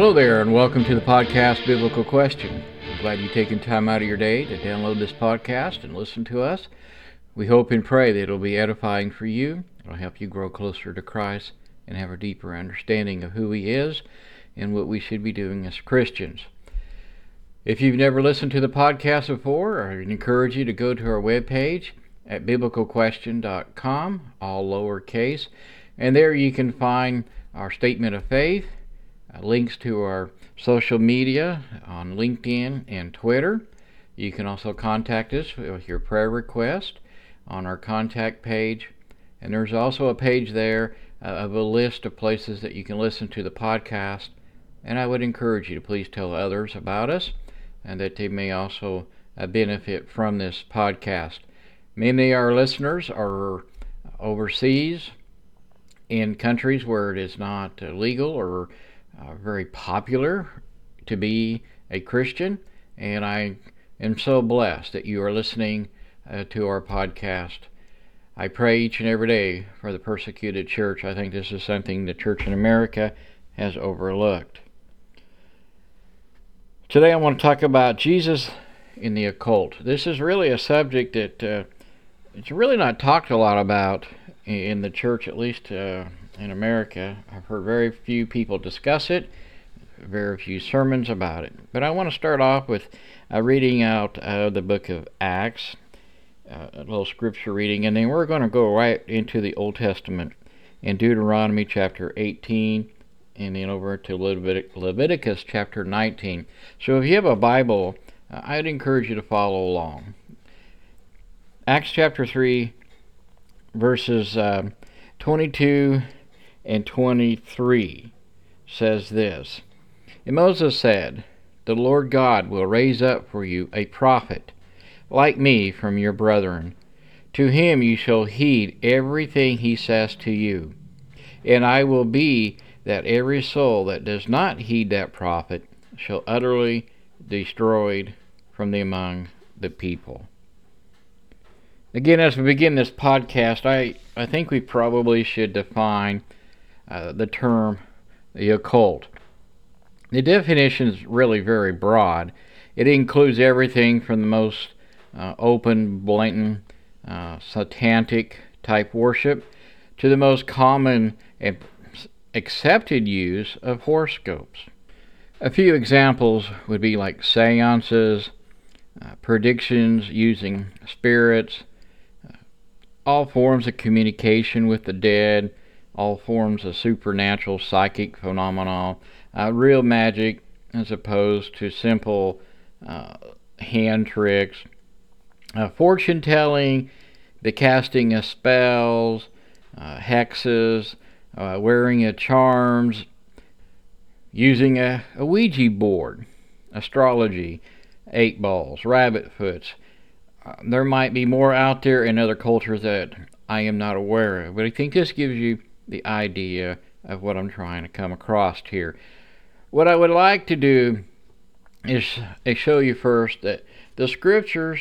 Hello there, and welcome to the podcast Biblical Question. I'm glad you've taken time out of your day to download this podcast and listen to us. We hope and pray that it'll be edifying for you. It'll help you grow closer to Christ and have a deeper understanding of who He is and what we should be doing as Christians. If you've never listened to the podcast before, I encourage you to go to our webpage at biblicalquestion.com, all lowercase, and there you can find our statement of faith, links to our social media on LinkedIn and Twitter. You can also contact us with your prayer request on our contact page. And there's also a page there uh, of a list of places that you can listen to the podcast. And I would encourage you to please tell others about us and that they may also uh, benefit from this podcast. Many of our listeners are overseas in countries where it is not legal or uh, very popular to be a Christian, and I am so blessed that you are listening uh, to our podcast. I pray each and every day for the persecuted church. I think this is something the church in America has overlooked. Today I want to talk about Jesus in the occult. This is really a subject that uh, it's really not talked a lot about in the church, at least uh, in America. I've heard very few people discuss it, very few sermons about it. But I want to start off with uh, reading out uh, the book of Acts, uh, a little scripture reading, and then we're going to go right into the Old Testament in Deuteronomy chapter 18 and then over to Levit- Leviticus chapter 19. So if you have a Bible, I'd encourage you to follow along. Acts chapter 3, verses uh, 22 and 23 says this And Moses said, The Lord God will raise up for you a prophet like me from your brethren. To him you shall heed everything he says to you. And I will be that every soul that does not heed that prophet shall utterly destroyed from the among the people. Again, as we begin this podcast, I, I think we probably should define uh, the term the occult. The definition is really very broad. It includes everything from the most uh, open, blatant, uh, satanic type worship to the most common and accepted use of horoscopes. A few examples would be like seances, uh, predictions using spirits, uh, all forms of communication with the dead, all forms of supernatural psychic phenomena, uh, real magic as opposed to simple uh, hand tricks, uh, fortune telling, the casting of spells, uh, hexes, uh, wearing of charms, using a, a Ouija board, astrology, eight balls, rabbit foots. Uh, there might be more out there in other cultures that I am not aware of, but I think this gives you the idea of what I'm trying to come across here. What I would like to do is, show you first that the scriptures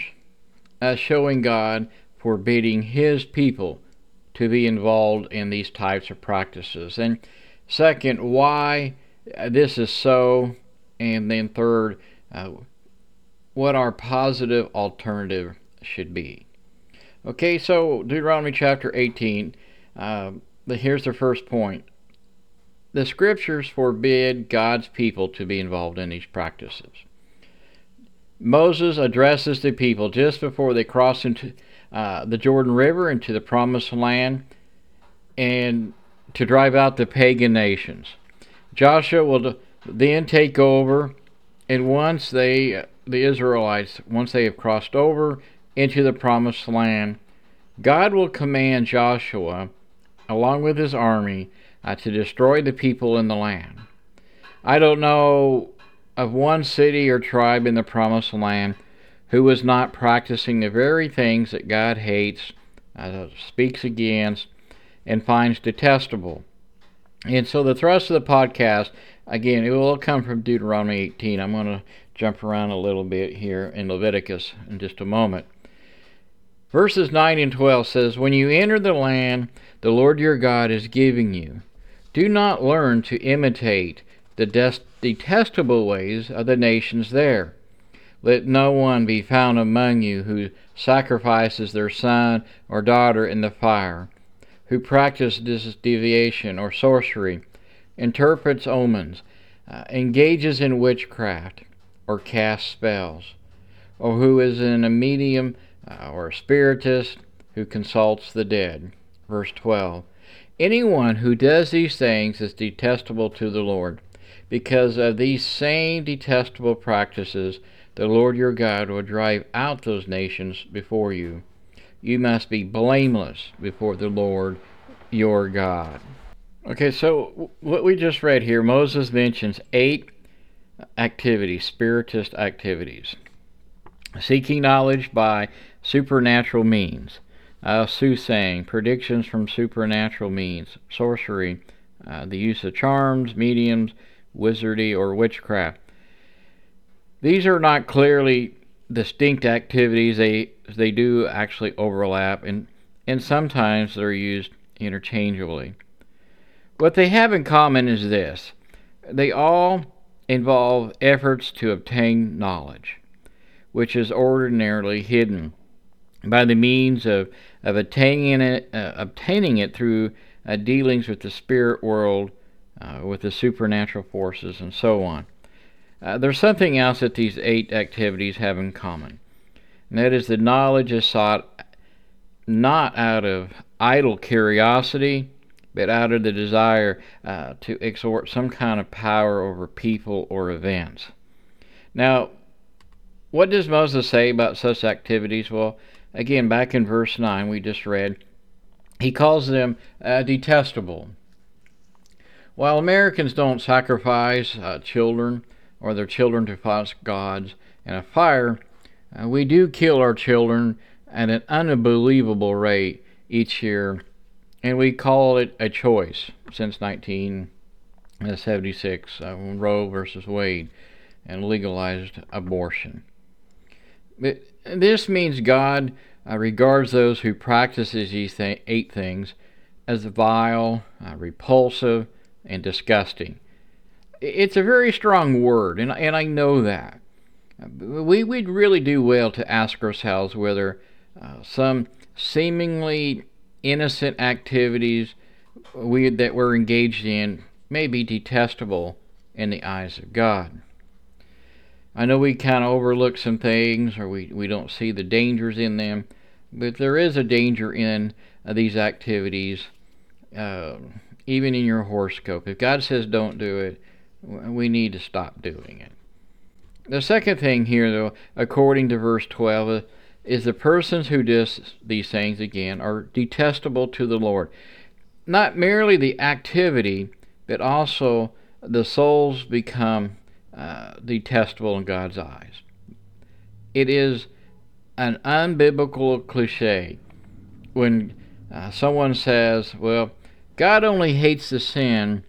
as showing God forbidding His people to be involved in these types of practices. And second, why uh, this is so. And then third, uh, what our positive alternative should be. Okay, so Deuteronomy chapter 18. Um, Uh, here's the first point. The scriptures forbid God's people to be involved in these practices. Moses addresses the people just before they cross into uh, the Jordan River into the promised land and to drive out the pagan nations. Joshua will then take over, and once they, the Israelites, once they have crossed over into the promised land, God will command Joshua along with his army, uh, to destroy the people in the land. I don't know of one city or tribe in the promised land who was not practicing the very things that God hates, uh, speaks against, and finds detestable. And so the thrust of the podcast, again, it will come from Deuteronomy 18. I'm going to jump around a little bit here in Leviticus in just a moment. Verses 9 and 12 says, When you enter the land the Lord your God is giving you, do not learn to imitate the des- detestable ways of the nations there. Let no one be found among you who sacrifices their son or daughter in the fire, who practices divination or sorcery, interprets omens, uh, engages in witchcraft, or casts spells, or who is in a medium uh, or a spiritist who consults the dead. Verse 12. Anyone who does these things is detestable to the Lord. Because of these same detestable practices, the Lord your God will drive out those nations before you. You must be blameless before the Lord your God. Okay, so what we just read here, Moses mentions eight activities, spiritist activities. Seeking knowledge by supernatural means, uh, soothsaying, predictions from supernatural means, sorcery, uh, the use of charms, mediums, wizardry, or witchcraft. These are not clearly distinct activities. They they do actually overlap, and and sometimes they're used interchangeably. What they have in common is this: they all involve efforts to obtain knowledge, which is ordinarily hidden by the means of, of attaining it, uh, obtaining it through uh, dealings with the spirit world, uh, with the supernatural forces, and so on. Uh, there's something else that these eight activities have in common, and that is the knowledge is sought not out of idle curiosity, but out of the desire uh, to exert some kind of power over people or events. Now, what does Moses say about such activities? Well, again, back in verse 9, we just read, he calls them uh, detestable. While Americans don't sacrifice uh, children or their children to false gods in a fire, uh, we do kill our children at an unbelievable rate each year, and we call it a choice since 1976 uh, Roe versus Wade and legalized abortion. This means God uh, regards those who practice these th- eight things as vile, uh, repulsive, and disgusting. It's a very strong word, and, and I know that. We would really do well to ask ourselves whether uh, some seemingly innocent activities we, that we're engaged in may be detestable in the eyes of God. I know we kind of overlook some things or we, we don't see the dangers in them, but there is a danger in uh, these activities, uh, even in your horoscope. If God says don't do it, we need to stop doing it. The second thing here, though, according to verse 12, uh, is the persons who do these things again are detestable to the Lord. Not merely the activity, but also the souls become uh, detestable in God's eyes. It is an unbiblical cliche when uh, someone says, well, God only hates the sin,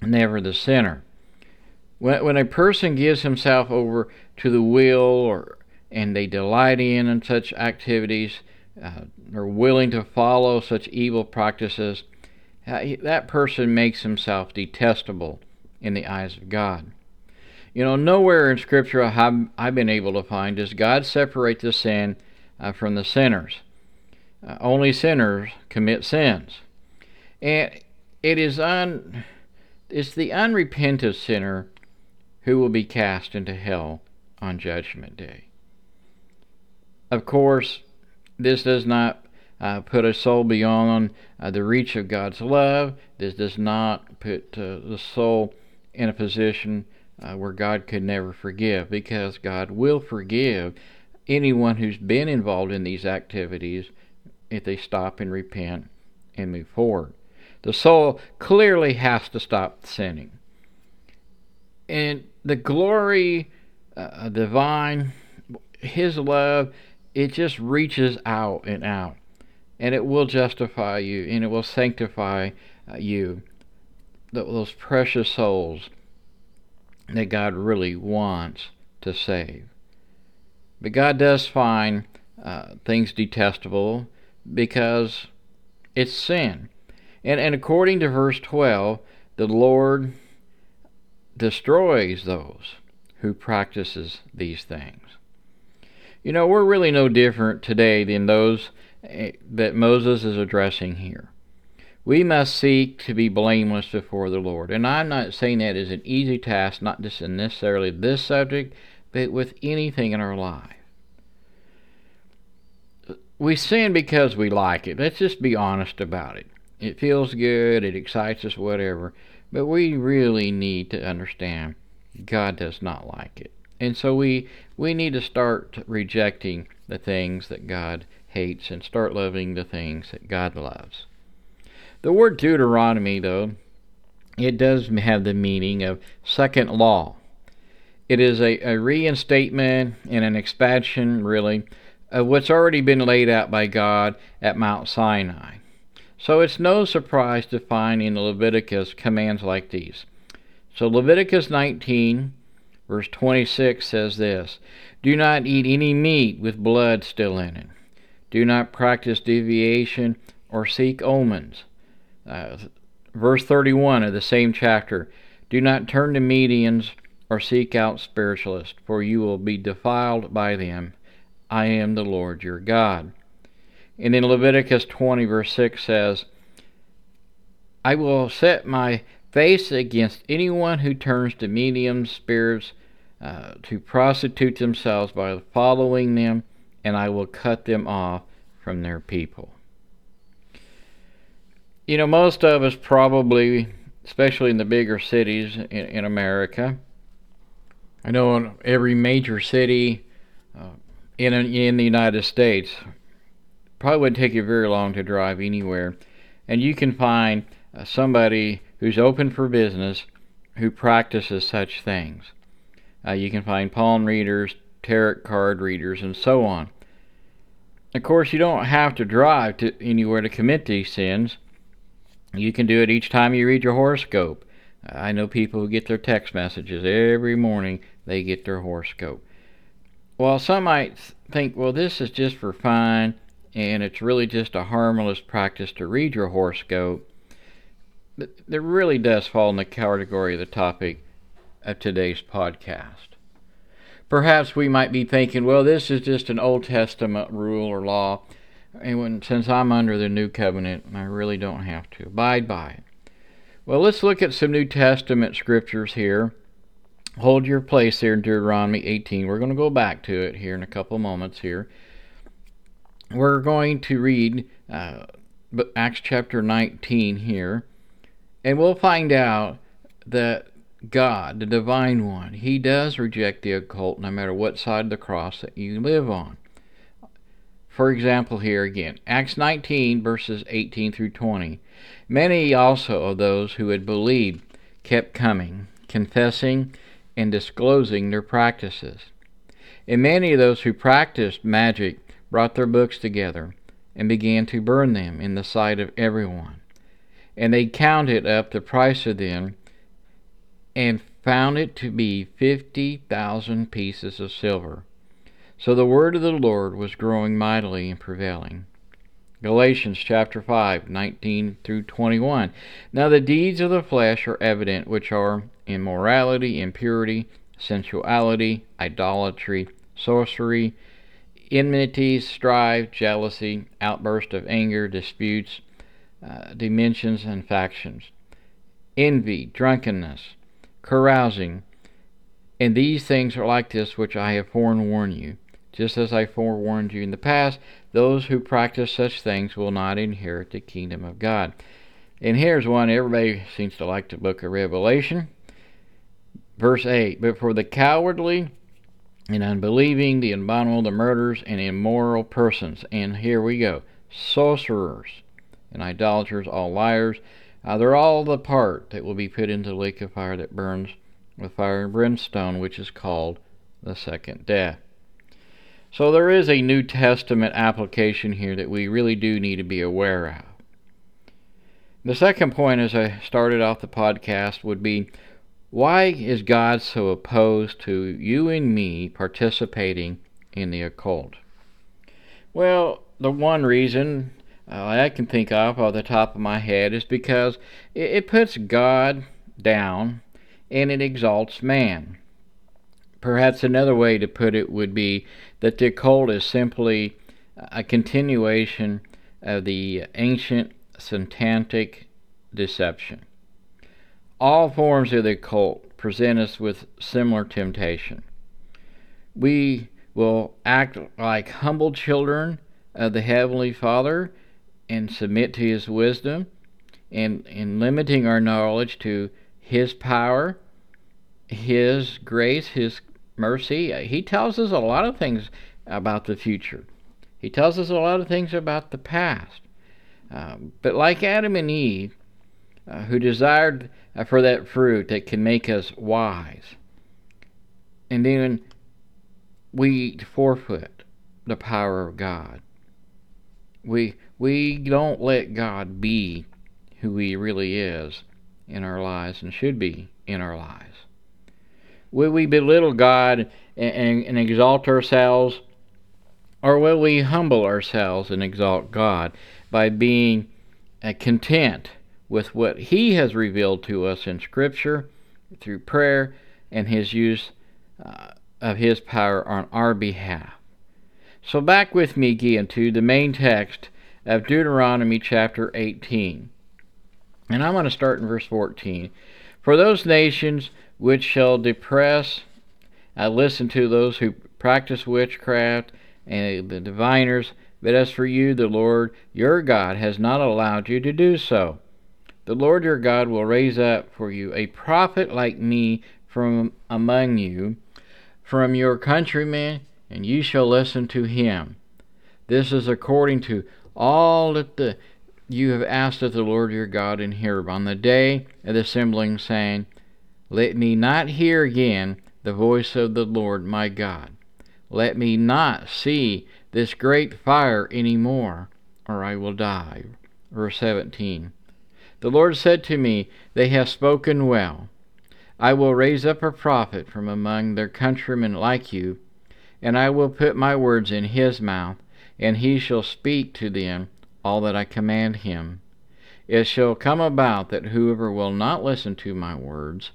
never the sinner. When, when a person gives himself over to the will or and they delight in and such activities, uh, are willing to follow such evil practices, uh, that person makes himself detestable in the eyes of God. You know, nowhere in Scripture I have I been able to find does God separate the sin uh, from the sinners. Uh, only sinners commit sins, and it is un, it's the unrepentant sinner who will be cast into hell on Judgment Day. Of course, this does not uh, put a soul beyond uh, the reach of God's love. This does not put uh, the soul in a position uh, where God could never forgive, because God will forgive anyone who's been involved in these activities if they stop and repent and move forward. The soul clearly has to stop sinning. And the glory, uh, divine, His love it just reaches out and out. And it will justify you and it will sanctify uh, you. Those precious souls that God really wants to save. But God does find uh, things detestable because it's sin. And, and according to verse 12, the Lord destroys those who practices these things. You know, we're really no different today than those eh, that Moses is addressing here. We must seek to be blameless before the Lord. And I'm not saying that is an easy task, not just necessarily this subject, but with anything in our life. We sin because we like it. Let's just be honest about it. It feels good, it excites us, whatever. But we really need to understand God does not like it. And so we we need to start rejecting the things that God hates and start loving the things that God loves. The word Deuteronomy, though, it does have the meaning of second law. It is a, a reinstatement and an expansion, really, of what's already been laid out by God at Mount Sinai. So it's no surprise to find in Leviticus commands like these. So Leviticus 19, verse 26 says this Do not eat any meat with blood still in it. Do not practice divination or seek omens. Uh, verse 31 of the same chapter Do not turn to mediums or seek out spiritualists, for you will be defiled by them. I am the Lord your God. And in Leviticus 20, verse 6 says, I will set my face against anyone who turns to mediums, spirits, uh, to prostitute themselves by following them, and I will cut them off from their people. You know, most of us probably, especially in the bigger cities in, in America, I know in every major city uh, in in the United States, probably wouldn't take you very long to drive anywhere, and you can find uh, somebody who's open for business who practices such things. Uh, you can find palm readers, tarot card readers, and so on. Of course, you don't have to drive to anywhere to commit these sins. You can do it each time you read your horoscope. I know people who get their text messages every morning, they get their horoscope. Well, some might think, well, this is just for fun, and it's really just a harmless practice to read your horoscope. But it really does fall in the category of the topic of today's podcast. Perhaps we might be thinking, well, this is just an Old Testament rule or law and since I'm under the new covenant, I really don't have to abide by it. Well, let's look at some New Testament scriptures here. Hold your place there in Deuteronomy 18. We're going to go back to it here in a couple moments here. We're going to read uh, Acts chapter 19 here, and we'll find out that God, the divine one, he does reject the occult no matter what side of the cross that you live on. For example, here again, Acts 19, verses 18 through 20. Many also of those who had believed kept coming, confessing and disclosing their practices. And many of those who practiced magic brought their books together and began to burn them in the sight of everyone. And they counted up the price of them and found it to be fifty thousand pieces of silver. So the word of the Lord was growing mightily and prevailing. Galatians chapter 5, 19 through 21. Now the deeds of the flesh are evident, which are immorality, impurity, sensuality, idolatry, sorcery, enmities, strife, jealousy, outburst of anger, disputes, uh, dimensions, and factions, envy, drunkenness, carousing. And these things are like this which I have forewarned you just as I forewarned you in the past, those who practice such things will not inherit the kingdom of God. And here's one everybody seems to like the book of Revelation. Verse 8 But for the cowardly and unbelieving, the abominable, the murderers, and immoral persons, and here we go, sorcerers and idolaters, all liars, uh, they're all the part that will be put into the lake of fire that burns with fire and brimstone, which is called the second death. So there is a New Testament application here that we really do need to be aware of. The second point, as I started off the podcast, would be why is God so opposed to you and me participating in the occult? Well, the one reason uh, I can think of off the top of my head is because it, it puts God down and it exalts man. Perhaps another way to put it would be that the occult is simply a continuation of the ancient satanic deception. All forms of the occult present us with similar temptation. We will act like humble children of the Heavenly Father and submit to His wisdom and in limiting our knowledge to His power, His grace, His mercy. He tells us a lot of things about the future. He tells us a lot of things about the past. Um, but like Adam and Eve, uh, who desired uh, for that fruit that can make us wise, and then we forfeit the power of God. We we don't let God be who He really is in our lives and should be in our lives. Will we belittle God and, and, and exalt ourselves, or will we humble ourselves and exalt God by being uh, content with what He has revealed to us in Scripture through prayer and His use uh, of His power on our behalf? So, back with me again to the main text of Deuteronomy chapter 18. And I'm going to start in verse 14. For those nations which shall depress, I listen to those who practice witchcraft and the diviners, but as for you, the Lord your God has not allowed you to do so. The Lord your God will raise up for you a prophet like me from among you, from your countrymen, and you shall listen to him. This is according to all that the you have asked of the Lord your God in Horeb on the day of the assembling, saying, Let me not hear again the voice of the Lord my God. Let me not see this great fire any more, or I will die. Verse 17. The Lord said to me, They have spoken well. I will raise up a prophet from among their countrymen like you, and I will put my words in his mouth, and he shall speak to them all that I command him. It shall come about that whoever will not listen to my words,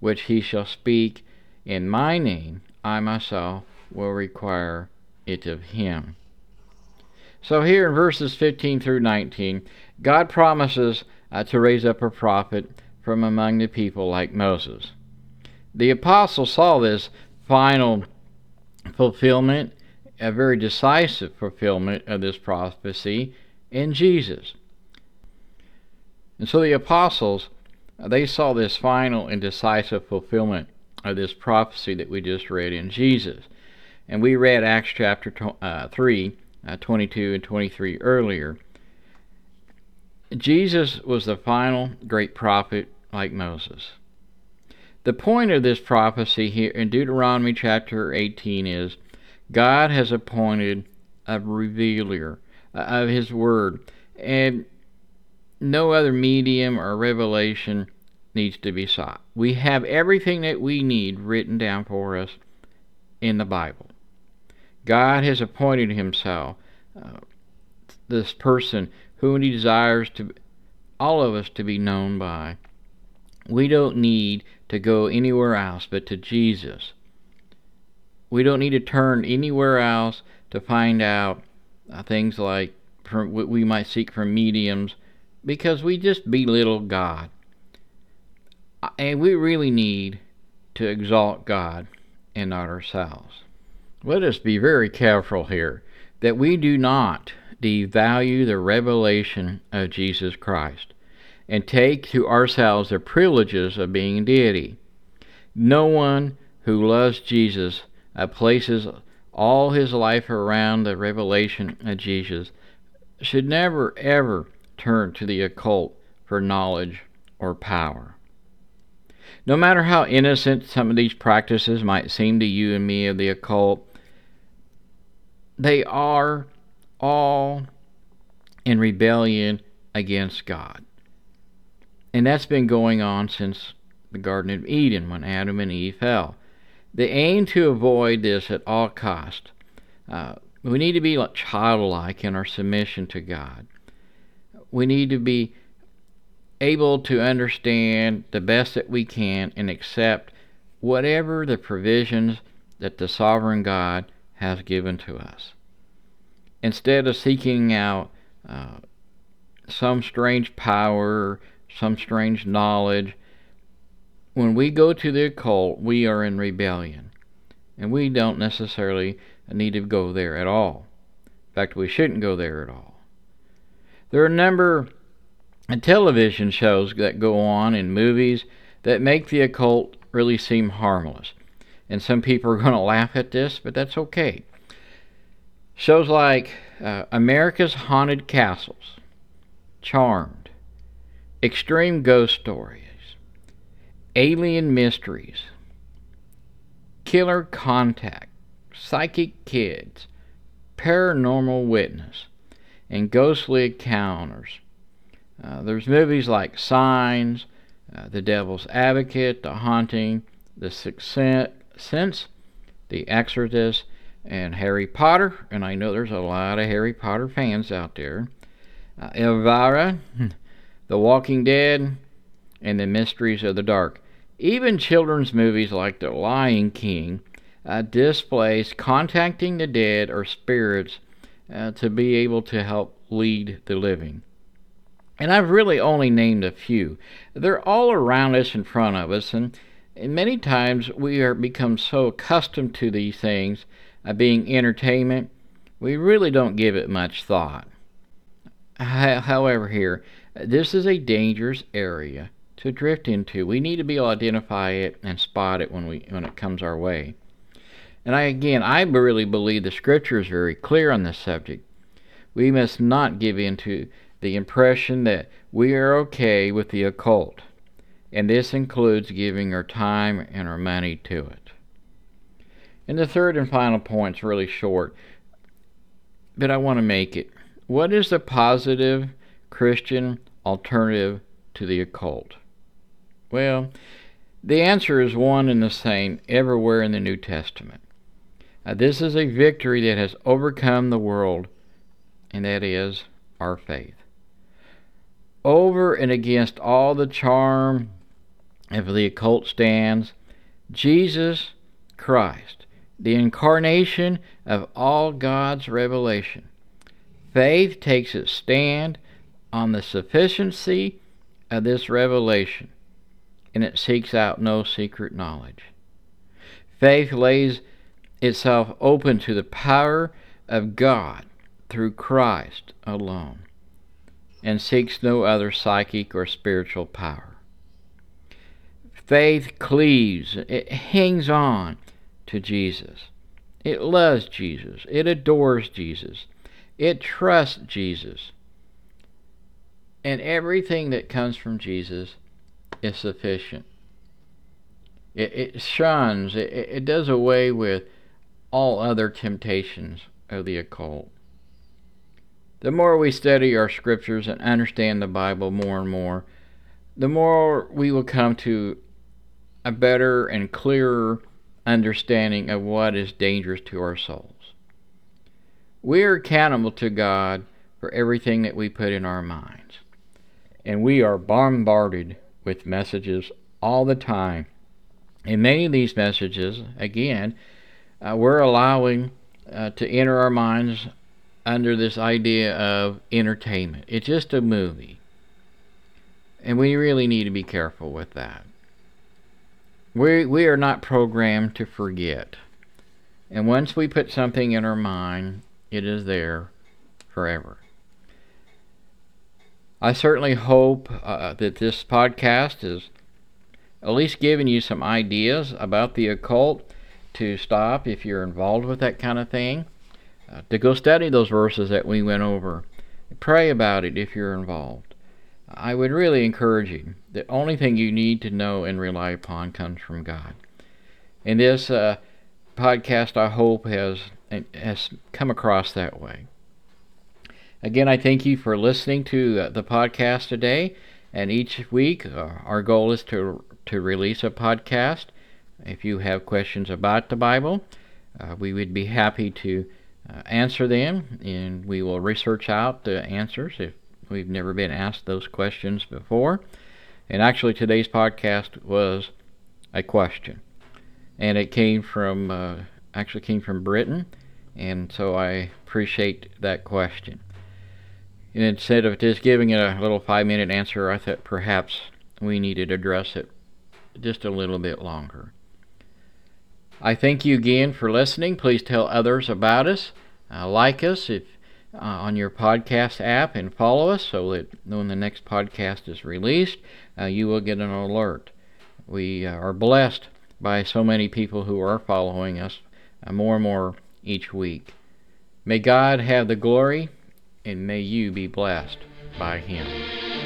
which he shall speak in my name, I myself will require it of him. So, here in verses 15 through 19, God promises uh, to raise up a prophet from among the people like Moses. The apostles saw this final fulfillment, a very decisive fulfillment of this prophecy in Jesus. And so the apostles, they saw this final and decisive fulfillment of this prophecy that we just read in Jesus. And we read Acts chapter uh, 3, uh, 22 and 23 earlier. Jesus was the final great prophet like Moses. The point of this prophecy here in Deuteronomy chapter 18 is God has appointed a revealer of His Word. And no other medium or revelation needs to be sought. We have everything that we need written down for us in the Bible. God has appointed Himself uh, this person whom He desires to all of us to be known by. We don't need to go anywhere else but to Jesus. We don't need to turn anywhere else to find out uh, things like from what we might seek from mediums because we just belittle God. And we really need to exalt God and not ourselves. Let us be very careful here that we do not devalue the revelation of Jesus Christ and take to ourselves the privileges of being deity. No one who loves Jesus uh, places all his life around the revelation of Jesus, should never ever turn to the occult for knowledge or power. No matter how innocent some of these practices might seem to you and me of the occult, they are all in rebellion against God. And that's been going on since the Garden of Eden when Adam and Eve fell. They aim to avoid this at all cost. Uh, we need to be childlike in our submission to God. We need to be able to understand the best that we can and accept whatever the provisions that the sovereign God has given to us. Instead of seeking out uh, some strange power, some strange knowledge, when we go to the occult, we are in rebellion. And we don't necessarily need to go there at all. In fact, we shouldn't go there at all. There are a number of television shows that go on in movies that make the occult really seem harmless. And some people are going to laugh at this, but that's okay. Shows like uh, America's Haunted Castles, Charmed, Extreme Ghost Stories, Alien Mysteries, Killer Contact, Psychic Kids, Paranormal Witness, and Ghostly Encounters. Uh, there's movies like Signs, uh, The Devil's Advocate, The Haunting, The Sixth Sense, The Exorcist, and Harry Potter. And I know there's a lot of Harry Potter fans out there. Uh, Elvira, The Walking Dead, and The Mysteries of the Dark. Even children's movies like The Lion King uh, displays contacting the dead or spirits uh, to be able to help lead the living. And I've really only named a few. They're all around us, in front of us, and, and many times we are become so accustomed to these things uh, being entertainment, we really don't give it much thought. However, here, this is a dangerous area to drift into. We need to be able to identify it and spot it when we when it comes our way. And I again, I really believe the scripture is very clear on this subject. We must not give in to the impression that we are okay with the occult, and this includes giving our time and our money to it. And the third and final point is really short, but I want to make it. What is the positive Christian alternative to the occult? Well, the answer is one and the same everywhere in the New Testament. Uh, this is a victory that has overcome the world, and that is our faith over and against all the charm of the occult stands, Jesus Christ, the incarnation of all God's revelation. Faith takes its stand on the sufficiency of this revelation, and it seeks out no secret knowledge. Faith lays itself open to the power of God through Christ alone and seeks no other psychic or spiritual power. Faith cleaves, it hangs on to Jesus. It loves Jesus. It adores Jesus. It trusts Jesus. And everything that comes from Jesus is sufficient. It, it shuns, it, it does away with all other temptations of the occult. The more we study our scriptures and understand the Bible more and more, the more we will come to a better and clearer understanding of what is dangerous to our souls. We are accountable to God for everything that we put in our minds. And we are bombarded with messages all the time. And many of these messages, again, uh, we're allowing uh, to enter our minds under this idea of entertainment. It's just a movie. And we really need to be careful with that. We, we are not programmed to forget. And once we put something in our mind, it is there forever. I certainly hope uh, that this podcast is at least giving you some ideas about the occult to stop if you're involved with that kind of thing uh, to go study those verses that we went over. Pray about it if you're involved. I would really encourage you. The only thing you need to know and rely upon comes from God. And this uh, podcast, I hope, has has come across that way. Again, I thank you for listening to the podcast today. And each week, uh, our goal is to to release a podcast. If you have questions about the Bible, uh, we would be happy to uh, answer them, and we will research out the answers if We've never been asked those questions before. And actually, today's podcast was a question. And it came from, uh, actually came from Britain. And so I appreciate that question. And instead of just giving it a little five minute answer, I thought perhaps we needed to address it just a little bit longer. I thank you again for listening. Please tell others about us. Uh, like us if uh, on your podcast app and follow us so that when the next podcast is released, uh, you will get an alert. We uh, are blessed by so many people who are following us uh, more and more each week. May God have the glory and may you be blessed by Him.